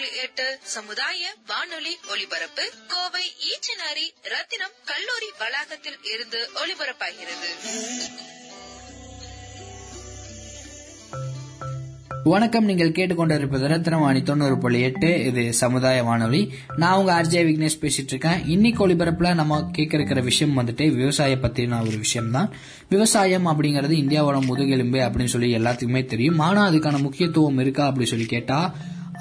புள்ளி எட்டு சமுதாய வானொலி ஒலிபரப்பு. கோவை ஈச்சனாரி ரத்தினம் கல்லூரி வளாகத்தில் இருந்து ஒலிபரப்பாகிறது. வணக்கம் நீங்கள் கேட்டுக்கொண்டிருப்பது ரத்னவாணி தொண்ணூறு புள்ளி எட்டு. இது சமுதாய வானொலி. நான் உங்க ஆர்ஜே விக்னேஷ் பேசிட்டு இருக்கேன் இன்னைக்கு ஒளிபரப்புல நம்ம கேட்க இருக்கிற விஷயம் வந்துட்டு விவசாய பத்தின ஒரு விஷயம் தான் விவசாயம் அப்படிங்கிறது இந்தியாவோட முதுகெலும்பு அப்படின்னு சொல்லி எல்லாத்துக்குமே தெரியும். ஆனா அதுக்கான முக்கியத்துவம் இருக்கா அப்படின்னு சொல்லி கேட்டா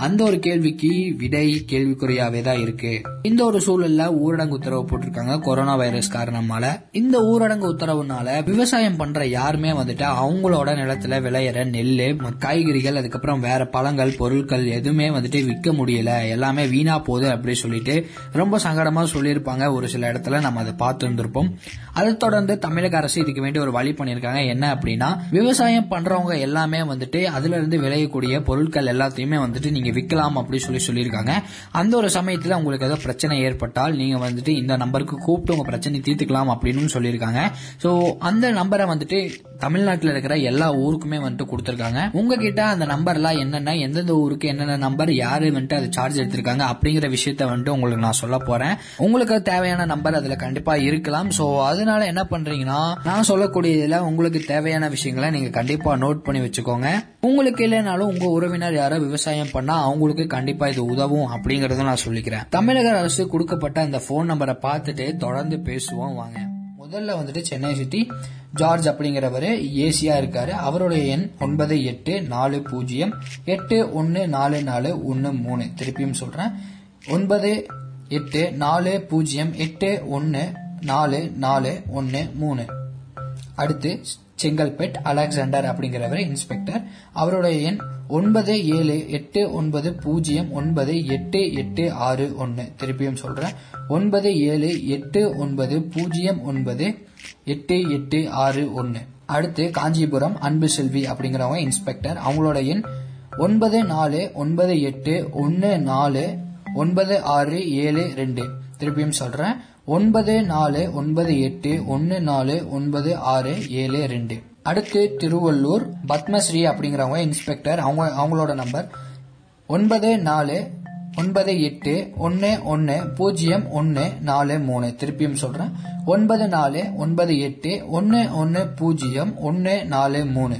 அந்த ஒரு கேள்விக்கு விடை கேள்விக்குறையாவே தான் இருக்கு. இந்த ஒரு சூழல்ல ஊரடங்கு உத்தரவு போட்டிருக்காங்க கொரோனா வைரஸ் காரணமால இந்த ஊரடங்கு உத்தரவுனால விவசாயம் பண்ற யாருமே வந்துட்டு அவங்களோட நிலத்துல விளையிற நெல் காய்கறிகள் அதுக்கப்புறம் வேற பழங்கள் பொருட்கள் எதுவுமே வந்துட்டு விற்க முடியல. எல்லாமே வீணா போகுது அப்படி சொல்லிட்டு ரொம்ப சங்கடமா சொல்லியிருப்பாங்க. ஒரு சில இடத்துல நம்ம அதை பார்த்து இருந்திருப்போம் அதை தொடர்ந்து தமிழக அரசு இதுக்கு வேண்டி ஒரு வழி பண்ணிருக்காங்க என்ன அப்படின்னா விவசாயம் பண்றவங்க எல்லாமே வந்துட்டு அதுல இருந்து விளையக்கூடிய பொருட்கள் எல்லாத்தையுமே வந்துட்டு நீங்க விற்கலாம் அப்படின்னு சொல்லி சொல்லியிருக்காங்க. அந்த ஒரு சமயத்தில் உங்களுக்கு ஏதோ பிரச்சனை ஏற்பட்டால் நீங்கள் வந்துட்டு இந்த நம்பருக்கு கூப்பிட்டு உங்கள் பிரச்சனை தீர்த்துக்கலாம் அப்படின்னு சொல்லியிருக்காங்க. ஸோ அந்த நம்பரை வந்துட்டு தமிழ்நாட்டில் இருக்கிற எல்லா ஊருக்குமே வந்துட்டு கொடுத்துருக்காங்க. உங்ககிட்ட அந்த நம்பர்லாம் என்னென்ன எந்தெந்த ஊருக்கு என்னென்ன நம்பர் யாரு வந்துட்டு அது சார்ஜ் எடுத்திருக்காங்க அப்படிங்கிற விஷயத்த வந்துட்டு உங்களுக்கு நான் சொல்ல போறேன். உங்களுக்கு தேவையான நம்பர் அதுல கண்டிப்பா இருக்கலாம். ஸோ அதனால என்ன பண்றீங்கன்னா நான் சொல்லக்கூடியதுல உங்களுக்கு தேவையான விஷயங்களை நீங்க கண்டிப்பா நோட் பண்ணி வச்சுக்கோங்க. உங்களுக்கு இல்லைனாலும் உங்க உறவினர் யாரோ விவசாயம் பண்ணா அவங்களுக்கு கண்டிப்பா இது உதவும் அப்படிங்கறத நான் சொல்லிக்கிறேன். தமிழக அரசு கொடுக்கப்பட்ட அந்த போன் நம்பரை பார்த்துட்டு தொடர்ந்து பேசுவோம். வாங்க. முதல்ல வந்துட்டு சென்னை சிட்டி ஜார்ஜ் அப்படிங்கிறவர் ஏசியா இருக்காரு. அவருடைய எண் ஒன்பது எட்டு நாலு பூஜ்ஜியம் எட்டு ஒன்னு நாலு நாலு ஒன்னு மூணு. திருப்பியும் சொல்றேன். ஒன்பது எட்டு நாலு பூஜ்ஜியம் எட்டு ஒன்னு நாலு நாலு ஒன்னு மூணு. அடுத்து செங்கல்பேட் அலெக்சாண்டர் அப்படிங்கிறவர் இன்ஸ்பெக்டர். அவருடைய எண் ஒன்பது ஏழு எட்டு ஒன்பது பூஜ்ஜியம் ஒன்பது எட்டு எட்டு ஆறு ஒன்று திருப்பியும் சொல்றேன். ஒன்பது ஏழு எட்டு ஒன்பது பூஜ்ஜியம் ஒன்பது எட்டு எட்டு ஆறு ஒன்று அடுத்து காஞ்சிபுரம் அன்பு செல்வி அப்படிங்கிறவங்க இன்ஸ்பெக்டர். அவங்களோட எண் ஒன்பது நாலு ஒன்பது எட்டு ஒன்று நாலு ஒன்பது ஆறு ஏழு ரெண்டு. திருப்பியும் சொல்றேன். ஒன்பது நாலு ஒன்பது எட்டு ஒன்னு நாலு ஒன்பது ஆறு ஏழு ரெண்டு. அடுத்து திருவள்ளூர் பத்மஸ்ரீ அப்படிங்கிறவங்க இன்ஸ்பெக்டர். அவங்க அவங்களோட நம்பர். ஒன்பது நாலு ஒன்பது எட்டு ஒன்னு ஒன்னு பூஜ்ஜியம் ஒன்னு நாலு மூணு. திருப்பியும் சொல்றேன். ஒன்பது நாலு ஒன்பது எட்டு ஒன்னு ஒன்னு பூஜ்ஜியம் ஒன்னு நாலு மூணு.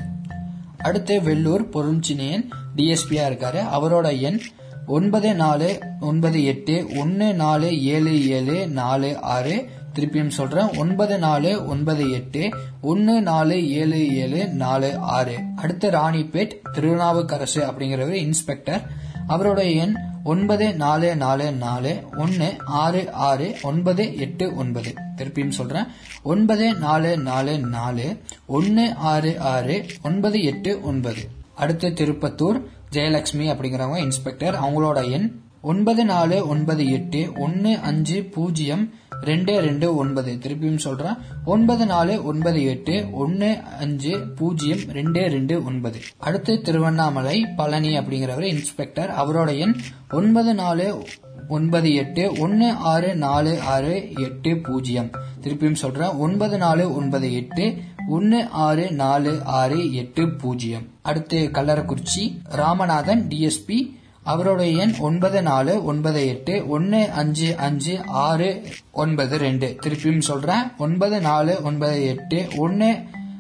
அடுத்து வெள்ளூர் பொருஞ்சினியன் டிஎஸ்பியா இருக்காரு. அவரோட எண் ஒன்பது நாலு ஒன்பது எட்டு ஒன்று நாலு ஏழு ஏழு நாலு ஆறு. திருப்பியும் சொல்றேன் ஒன்பது நாலு ஒன்பது எட்டு ஒன்று நாலு ஏழு ஏழு நாலு ஆறு. அடுத்து ராணிப்பேட் திருநாவுக்கரசு அப்படிங்கிறவர் இன்ஸ்பெக்டர். அவரோட எண் ஒன்பது நாலு நாலு நாலு ஒன்று ஆறு ஆறு ஒன்பது எட்டு ஒன்பது. திருப்பியும் சொல்றேன் ஒன்பது நாலு நாலு நாலு ஒன்று ஆறு ஆறு ஒன்பது எட்டு ஒன்பது. அடுத்து திருப்பத்தூர் ஜெயலட்சுமி அப்படிங்கிறவங்க இன்ஸ்பெக்டர். அவங்களோட எண் ஒன்பது நாலு ஒன்பது எட்டு ஒன்னு அஞ்சு பூஜ்ஜியம் ரெண்டு ரெண்டு ஒன்பது. திருப்பியும் சொல்றேன். ஒன்பது நாலு ஒன்பது எட்டு ஒன்னு அஞ்சு பூஜ்ஜியம் ரெண்டு ரெண்டு ஒன்பது. அடுத்து திருவண்ணாமலை பழனி அப்படிங்கிறவர் இன்ஸ்பெக்டர். அவரோட எண் ஒன்பது நாலு ஒன்பது எட்டு ஒன்னு ஆறு நாலு ஆறு எட்டு பூஜ்ஜியம். திருப்பியும் சொல்றேன். ஒன்பது நாலு ஒன்பது எட்டு ஒன்னு ஆறு நாலு ஆறு எட்டு பூஜ்ஜியம். அடுத்து கல்லரக்குறிச்சி ராமநாதன் டிஎஸ்பி அவருடைய எண் ஒன்பது நாலு ஒன்பது எட்டு ஒன்னு அஞ்சு அஞ்சு ஆறு ஒன்பது ரெண்டு. திருப்பியும் சொல்றேன் ஒன்பது நாலு ஒன்பது எட்டு ஒன்னு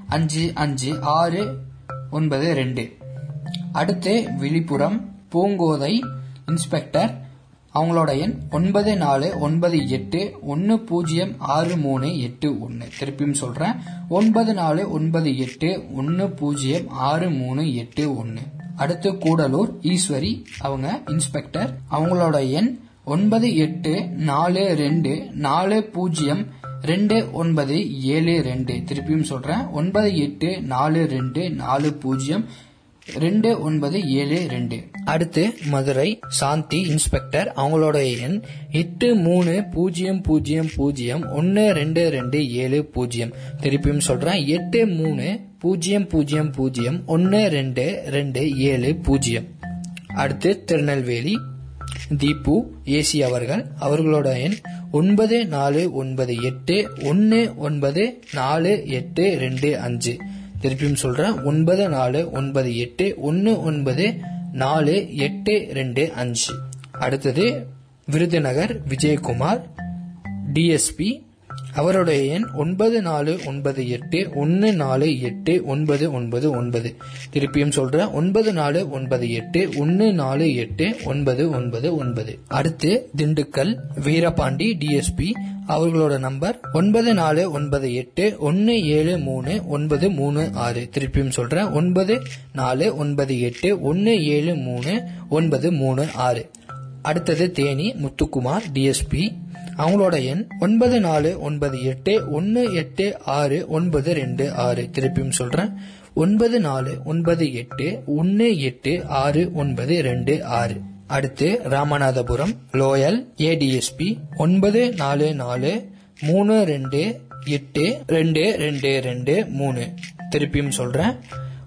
அஞ்சு அஞ்சு ஆறு ஒன்பது ரெண்டு. அடுத்து விழுப்புரம் பூங்கோதை இன்ஸ்பெக்டர் அவங்களோட எண் ஒன்பது நாலு ஒன்பது எட்டு ஒன்று பூஜ்ஜியம் ஆறு மூணு எட்டு ஒன்று திருப்பியும் சொல்கிறேன் ஒன்பது நாலு ஒன்பது எட்டு ஒன்று பூஜ்ஜியம் ஆறு மூணு எட்டு ஒன்று அடுத்து கூடலூர் ஈஸ்வரி அவங்க இன்ஸ்பெக்டர். அவங்களோட எண் ஒன்பது எட்டு நாலு ரெண்டு நாலு பூஜ்ஜியம் ரெண்டு ஒன்பது ஏழு ரெண்டு. திருப்பியும் சொல்கிறேன் ஒன்பது எட்டு நாலு ரெண்டு நாலு பூஜ்ஜியம் ரெண்டு ஒன்பது ஏழு ரெண்டு. அடுத்து மதுரை சாந்தி இன்ஸ்பெக்டர் அவங்களோட எண் எட்டு மூணு பூஜ்ஜியம் பூஜ்ஜியம் பூஜ்ஜியம் ஒன்னு ரெண்டு ரெண்டு ஏழு பூஜ்ஜியம். திருப்பியும் சொல்றேன். எட்டு மூணு பூஜ்ஜியம் பூஜ்ஜியம் பூஜ்ஜியம் ஒன்னு ரெண்டு ரெண்டு ஏழு பூஜ்ஜியம். அடுத்து திருநெல்வேலி தீபு ஏசி அவர்கள் அவர்களோட எண் ஒன்பது நாலு ஒன்பது எட்டு ஒன்று ஒன்பது நாலு எட்டு ரெண்டு அஞ்சு. திருப்பியும் சொல்றேன். ஒன்பது நாலு ஒன்பது எட்டு ஒன்று ஒன்பது நாலு எட்டு ரெண்டு அஞ்சு. அடுத்தது விருதுநகர் விஜயகுமார் டிஎஸ்பி அவருடைய எண் ஒன்பது நாலு ஒன்பது எட்டு ஒன்று நாலு எட்டு ஒன்பது ஒன்பது ஒன்பது. திருப்பியும் சொல்றேன் ஒன்பது நாலு ஒன்பது எட்டு ஒன்று நாலு எட்டு ஒன்பது ஒன்பது ஒன்பது. அடுத்து திண்டுக்கல் வீரபாண்டி டிஎஸ்பி அவர்களோட நம்பர் ஒன்பது நாலு ஒன்பது எட்டு ஒன்று ஏழு மூணு ஒன்பது மூணு ஆறு. திருப்பியும் சொல்றேன் ஒன்பது நாலு ஒன்பது எட்டு ஒன்று ஏழு மூணு ஒன்பது மூணு ஆறு. அடுத்தது தேனி முத்துக்குமார் டிஎஸ்பி அவங்களோட எண் ஒன்பது நாலு ஒன்பது எட்டு ஒன்னு எட்டு ஆறு ஒன்பது ரெண்டு ஆறு. திருப்பியும் சொல்றேன். ஒன்பது நாலு ஒன்பது எட்டு ஒன்னு எட்டு ஆறு ஒன்பது ரெண்டு ஆறு. அடுத்து ராமநாதபுரம் லோயல் ஏடிஎஸ்பி ஒன்பது நாலு நாலு மூணு ரெண்டு எட்டு ரெண்டு ரெண்டு ரெண்டு மூணு. திருப்பியும் சொல்றேன்.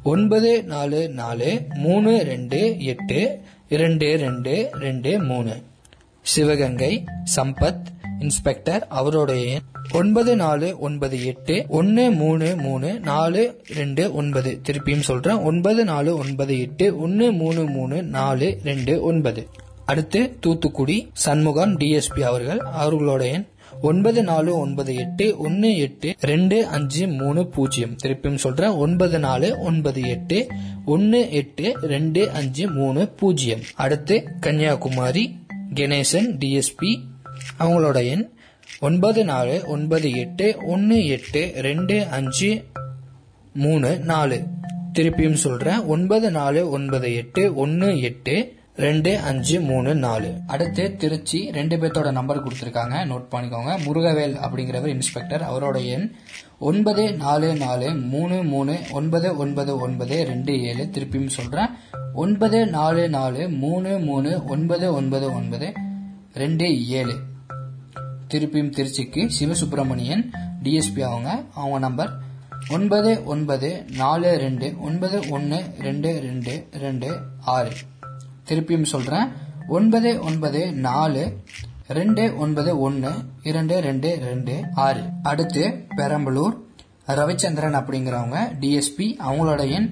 ஒன்பது நாலு நாலு மூணு ரெண்டு எட்டு இரண்டு ரெண்டு ரெண்டு மூணு. சிவகங்கை சம்பத் இன்ஸ்பெக்டர் அவருடைய ஒன்பது நாலு ஒன்பது எட்டு ஒன்னு மூணு மூணு நாலு ரெண்டு ஒன்பது. திருப்பியும் சொல்றேன். ஒன்பது நாலு ஒன்பது எட்டு ஒன்னு மூணு மூணு நாலு ரெண்டு ஒன்பது. அடுத்து தூத்துக்குடி சண்முகம் டிஎஸ்பி அவர்கள் அவர்களுடைய ஒன்பது நாலு ஒன்பது எட்டு ஒன்னு எட்டு ரெண்டு அஞ்சு மூணு பூஜ்ஜியம். திருப்பியும் சொல்றேன். ஒன்பது நாலு ஒன்பது எட்டு ஒன்னு எட்டு ரெண்டு அஞ்சு மூணு பூஜ்ஜியம். அடுத்து கன்னியாகுமரி கணேசன் டிஎஸ்பி அவங்களோட எண் ஒன்பது நாலு ஒன்பது எட்டு ஒன்று எட்டு ரெண்டு அஞ்சு மூணு நாலு. திருப்பியும் சொல்றேன் ஒன்பது நாலு ஒன்பது எட்டு ஒன்று எட்டு ரெண்டு அஞ்சு மூணு நாலு. அடுத்து திருச்சி ரெண்டு பேர்த்தோட நம்பர் கொடுத்துருக்காங்க. நோட் பண்ணிக்கோங்க. முருகவேல் அப்படிங்கிறவர் இன்ஸ்பெக்டர் அவரோட எண் ஒன்பது நாலு நாலு மூணு மூணு ஒன்பது ஒன்பது ஒன்பது ரெண்டு ஏழு. திருப்பியும் சொல்றேன் ஒன்பது நாலு நாலு மூணு மூணு ஒன்பது ஒன்பது ஒன்பது ரெண்டு ஏழு. திருப்பியும் திருச்சிக்கு சிவசுப்பிரமணியன் டிஎஸ்பி அவங்க. அவங்க நம்பர் ஒன்பது ஒன்பது நாலு ரெண்டு ஒன்பது ஒன்று ரெண்டு ரெண்டு ரெண்டு ஆறு. திருப்பியும் சொல்கிறேன் ஒன்பது ஒன்பது நாலு ரெண்டு ஒன்பது ஒன்று இரண்டு ரெண்டு ரெண்டு ஆறு. அடுத்து பெரம்பலூர் ரவிச்சந்திரன் அப்படிங்கிறவங்க டிஎஸ்பி அவங்களோட எண்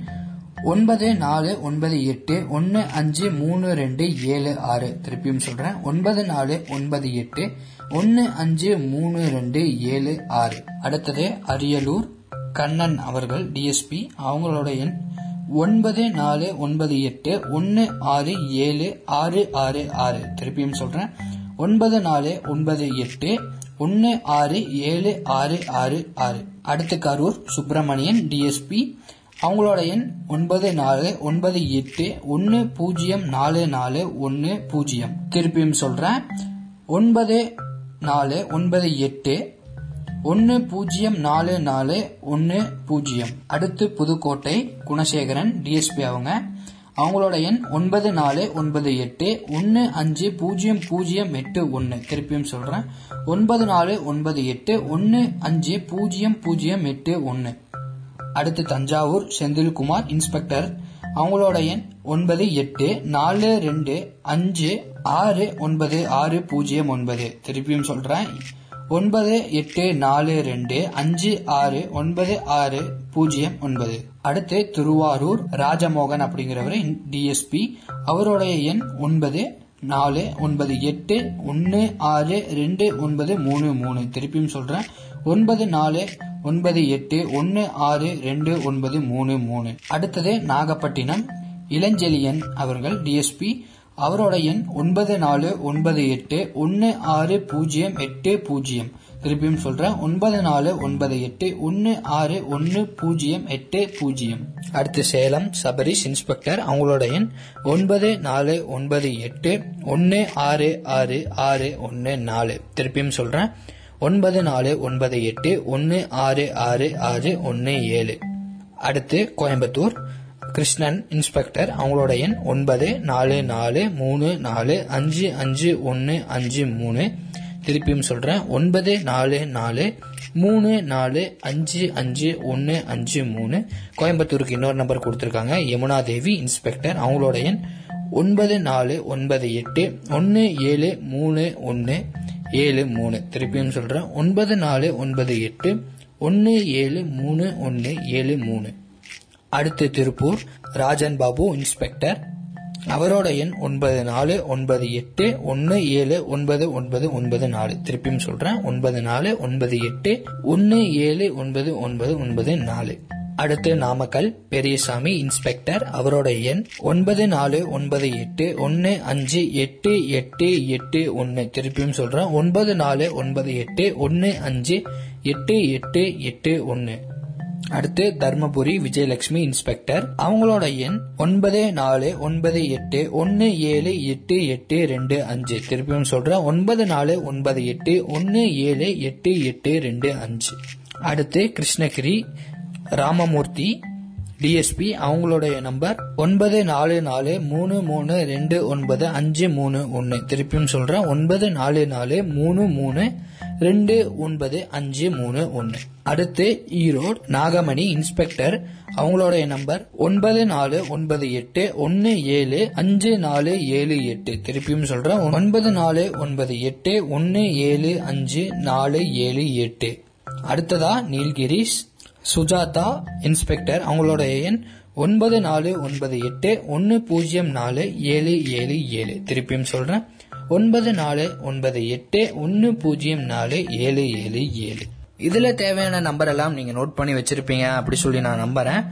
ஒன்பது நாலு ஒன்பது எட்டு ஒன்று அஞ்சு மூணு ரெண்டு ஏழு ஆறு. திருப்பியும் சொல்கிறேன் ஒன்பது நாலு ஒன்பது எட்டு ஒன்று அஞ்சு மூணு ரெண்டு ஏழு ஆறு. அடுத்தது அரியலூர் கண்ணன் அவர்கள் டிஎஸ்பி அவங்களோட எண் ஒன்பது நாலு ஒன்பது எட்டு ஒன்று ஆறு ஏழு ஆறு ஆறு ஆறு. திருப்பியும் சொல்கிறேன் ஒன்பது நாலு ஒன்பது எட்டு ஒன்று ஆறு ஏழு ஆறு ஆறு ஆறு. அடுத்து கரூர் சுப்பிரமணியன் டிஎஸ்பி அவங்களோட எண் ஒன்பது நாலு ஒன்பது எட்டு ஒன்று பூஜ்ஜியம் நாலு நாலு ஒன்று பூஜ்ஜியம். திருப்பியும் சொல்கிறேன் ஒன்பது நாலு ஒன்பது எட்டு ஒன்று பூஜ்ஜியம் நாலு நாலு ஒன்று பூஜ்ஜியம். அடுத்து புதுக்கோட்டை குணசேகரன் டிஎஸ்பி அவங்க. அவங்களோட எண் ஒன்பது நாலு ஒன்பது எட்டு ஒன்று அஞ்சு பூஜ்ஜியம் பூஜ்ஜியம் எட்டு ஒன்று திருப்பியும் சொல்கிறேன் ஒன்பது நாலு ஒன்பது எட்டு ஒன்று அஞ்சு பூஜ்ஜியம் பூஜ்ஜியம் எட்டு ஒன்று அடுத்து தஞ்சாவூர் செந்தில்குமார் இன்ஸ்பெக்டர். அவங்களோட எண் ஒன்பது எட்டு நாலு ரெண்டு அஞ்சு ஆறு ஒன்பது ஆறு பூஜ்ஜியம் ஒன்பது. திருப்பியும் சொல்றேன். ஒன்பது எட்டு நாலு ரெண்டு அஞ்சு ஆறு ஒன்பது ஆறு பூஜ்ஜியம் ஒன்பது. அடுத்து திருவாரூர் ராஜமோகன் அப்படிங்கிறவர் டிஎஸ்பி அவருடைய எண் ஒன்பது நாலு ஒன்பது எட்டு ஒன்று ஆறு ரெண்டு ஒன்பது மூணு மூணு. திருப்பியும் சொல்றேன். ஒன்பது நாலு ஒன்பது எட்டு ஒன்னு ஆறு ரெண்டு ஒன்பது மூணு மூணு. அடுத்தது நாகப்பட்டினம். இளஞ்செழியன் அவர்கள் டிஎஸ்பி அவரோட எண் ஒன்பது நாலு ஒன்பது எட்டு ஒன்னு ஆறு பூஜ்ஜியம் எட்டு பூஜ்ஜியம். திருப்பியும் சொல்றேன் ஒன்பது நாலு ஒன்பது எட்டு ஒன்னு ஆறு ஒன்னு பூஜ்ஜியம் எட்டு பூஜ்ஜியம். அடுத்து சேலம் சபரிஷ் இன்ஸ்பெக்டர் அவங்களோட எண் ஒன்பது நாலு ஒன்பது எட்டு ஒன்னு ஆறு ஆறு ஆறு ஒன்னு நாலு. திருப்பியும் சொல்றேன் ஒன்பது நாலு ஒன்பது எட்டு ஒன்று ஆறு ஆறு ஆறு ஒன்று ஏழு. அடுத்து கோயம்புத்தூர். கிருஷ்ணன் இன்ஸ்பெக்டர் அவங்களோட எண் ஒன்பது நாலு நாலு மூணு நாலு அஞ்சு அஞ்சு ஒன்று அஞ்சு மூணு. திருப்பியும் சொல்கிறேன் ஒன்பது நாலு நாலு மூணு நாலு அஞ்சு அஞ்சு ஒன்று அஞ்சு மூணு. கோயம்புத்தூருக்கு இன்னொரு நம்பர் கொடுத்துருக்காங்க யமுனா தேவி இன்ஸ்பெக்டர் அவங்களோட எண் ஒன்பது நாலு ஒன்பது எட்டு ஒன்று ஏழு மூணு ஒன்று ஏழு மூணு. திருப்பியும் சொல்றேன். ஒன்பது நாலு ஒன்பது எட்டு. ஒன்று ஏழு மூணு ஒன்று ஏழு மூணு. அடுத்து திருப்பூர். ராஜன் பாபு இன்ஸ்பெக்டர். அவரோட எண் ஒன்பது நாலு ஒன்பது எட்டு. ஒன்று ஏழு ஒன்பது ஒன்பது ஒன்பது நாலு. திருப்பியும் சொல்றேன். ஒன்பது நாலு ஒன்பது எட்டு. ஒன்று ஏழு ஒன்பது ஒன்பது ஒன்பது நாலு. அடுத்து நாமக்கல் பெரியசாமி இன்ஸ்பெக்டர். அவரோட எண் ஒன்பது நாலு ஒன்பது எட்டு ஒன்னு அஞ்சு எட்டு எட்டு எட்டு ஒன்னு. திருப்பியும் சொல்றேன் ஒன்பது நாலு ஒன்பது எட்டு ஒன்னு அஞ்சு எட்டு எட்டு எட்டு ஒன்னு. அடுத்து தர்மபுரி விஜயலட்சுமி இன்ஸ்பெக்டர். அவங்களோட எண் ஒன்பது நாலு ஒன்பது எட்டு ஒன்னு ஏழு எட்டு எட்டு ரெண்டு அஞ்சு. திருப்பியும் சொல்றேன் ஒன்பது நாலு ஒன்பது எட்டு ஒன்னு ஏழு எட்டு எட்டு ரெண்டு அஞ்சு. அடுத்து கிருஷ்ணகிரி ராமமூர்த்தி டிஎஸ்பி அவங்களுடைய நம்பர் ஒன்பது நாலு நாலு மூணு மூணு ரெண்டு ஒன்பது அஞ்சு மூணு ஒன்று திருப்பியும் சொல்கிறேன் ஒன்பது நாலு நாலு மூணு மூணு ரெண்டு ஒன்பது அஞ்சு மூணு ஒன்று அடுத்து ஈரோடு நாகமணி இன்ஸ்பெக்டர் அவங்களுடைய நம்பர் ஒன்பது நாலு ஒன்பது எட்டு ஒன்று ஏழு அஞ்சு நாலு ஏழு எட்டு. திருப்பியும் சொல்கிறேன் ஒன்பது நாலு ஒன்பது எட்டு ஒன்று ஏழு அஞ்சு நாலு ஏழு எட்டு. அடுத்ததா நீல்கிரிஸ் சுஜாதா இன்ஸ்பெக்டர் அவங்களோட எண் ஒன்பது நாலு ஒன்பது எட்டு ஒன்று பூஜ்ஜியம் நாலு ஏழு ஏழு ஏழு. திருப்பியும் சொல்றேன். ஒன்பது நாலு ஒன்பது எட்டு ஒன்று பூஜ்ஜியம் நாலு ஏழு ஏழு ஏழு. இதுல தேவையான நம்பர் எல்லாம் நீங்க நோட் பண்ணி வச்சிருப்பீங்க. அப்படி சொல்லி நான் நம்புறேன்.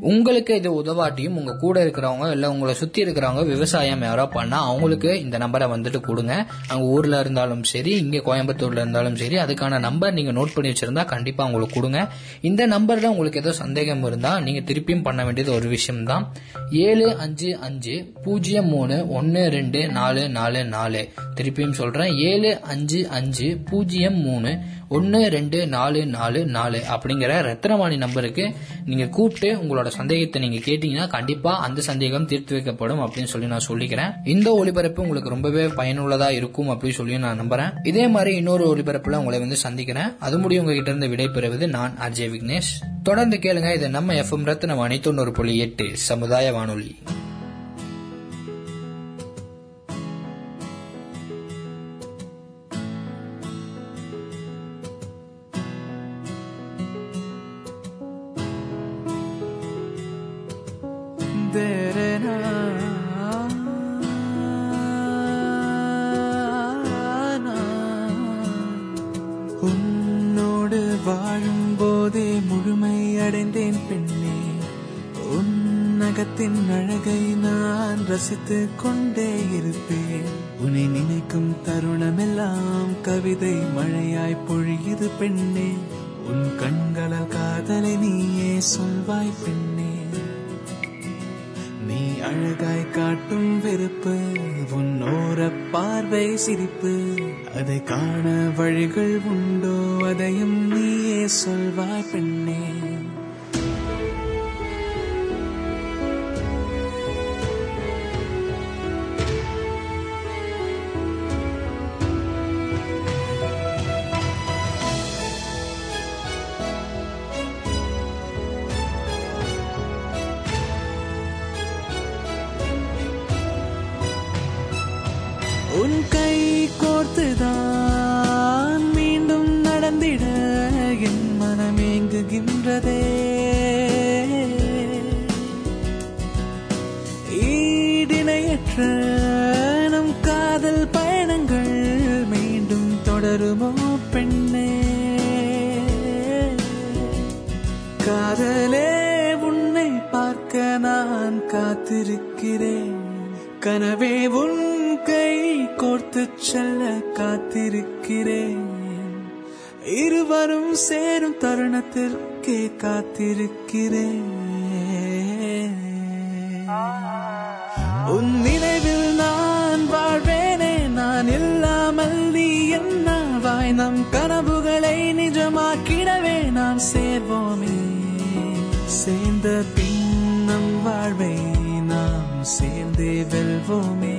உங்களுக்கு இது உதவாட்டியும் உங்க கூட இருக்கிறவங்க இல்ல உங்களை சுத்தி இருக்கிறவங்க விவசாயம் யாரோ பண்ணா அவங்களுக்கு இந்த நம்பரை வந்துட்டு கொடுங்க. அங்க ஊர்ல இருந்தாலும் சரி இங்க கோயம்புத்தூர்ல இருந்தாலும் சரி அதுக்கான நம்பர் நீங்க நோட் பண்ணி வச்சிருந்தா கண்டிப்பா உங்களுக்கு கொடுங்க. இந்த நம்பர்ல உங்களுக்கு ஏதோ சந்தேகம் இருந்தா நீங்க திருப்பியும் பண்ண வேண்டியது ஒரு விஷயம் தான் ஏழு அஞ்சு அஞ்சு பூஜ்ஜியம் மூணு ஒன்னு ரெண்டு நாலு நாலு நாலு. திருப்பியும் சொல்றேன். ஏழு அஞ்சு அஞ்சு பூஜ்ஜியம் மூணு ஒன்று ரெண்டு நாலு நாலு நாலு அப்படிங்கிற ரத்னவாணி நம்பருக்கு நீங்கள் கூப்பிட்டு உங்களோட சந்தேகத்தை நீங்கள் கேட்டிங்கன்னா கண்டிப்பாக அந்த சந்தேகம் தீர்த்து வைக்கப்படும் அப்படின்னு சொல்லி நான் சொல்லிக்கிறேன். இந்த ஒளிபரப்பு உங்களுக்கு ரொம்பவே பயனுள்ளதாக இருக்கும் அப்படின்னு சொல்லி நான் நம்புறேன். இதே மாதிரி இன்னொரு ஒளிபரப்பில் உங்களை வந்து சந்திக்கிறேன். அது முடியும் உங்ககிட்ட இருந்து விடைபெறுவது நான் அஜய் விக்னேஷ். தொடர்ந்து கேளுங்க. இது நம்ம எஃப்எம் ரத்னவாணி தொண்ணூறு புள்ளி எட்டு சமுதாய வானொலி. கண்டடைந்தேன் பெண்ணே. உன்னகத்தின் அழகை நான் ரசித்துக் கொண்டே இருப்பேன். உன்னை நினைக்கும் தருணமெல்லாம் கவிதை மழையாய் பொழியுது பெண்ணே. உன் கண்களால் காதலை நீயே சொல்வாய் பெண்ணே. நீ அழகாய் காட்டும் வெறுப்பு உன் ஓர பார்வை சிரிப்பு. அதை காண வழிகள் உண்டோ அதையும் நீயே சொல்வாய் பெண்ணே. கனவே உன் கை கோர்த்து செல்ல காத்திருக்கிறேன். இருவரும் சேரும் தருணத்திற்கே காத்திருக்கிறேன். உன் நினைவில் நான் வாழ்வேனே நான் இல்லாமல் நீ என்னாவாய் நம் கனவுகளை நிஜமாக்கிடவே நாம் சேர்வோமே. சேர்ந்த பின் நம் வாழ்வை சேர்ந்தே வெல்வோமே.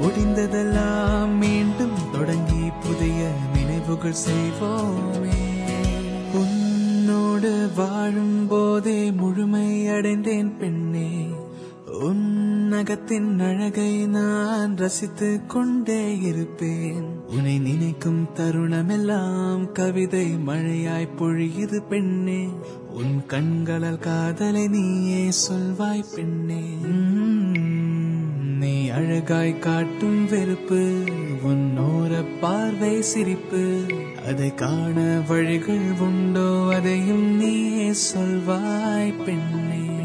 முடிந்ததெல்லாம் மீண்டும் தொடங்கி புதிய நினைவுகள் செய்வோமே. உன்னோடு வாழும் போதே முழுமை அடைந்தேன் பெண்ணே. உன்னகத்தின் அழகை நான் ரசித்து கொண்டே இருப்பேன். உன்னை நினைக்கும் தருணமெல்லாம் கவிதை மழையாய் பொழியுது பெண்ணே. உன் கண்களால் காதலை நீயே சொல்வாய் பெண்ணே. உம், அழகாய் காட்டும் வெறுப்பு உன்னோர பார்வை சிரிப்பு. அதை காண வழிகள் உண்டோ அதையும் நீ சொல்வாய் பெண்ணே.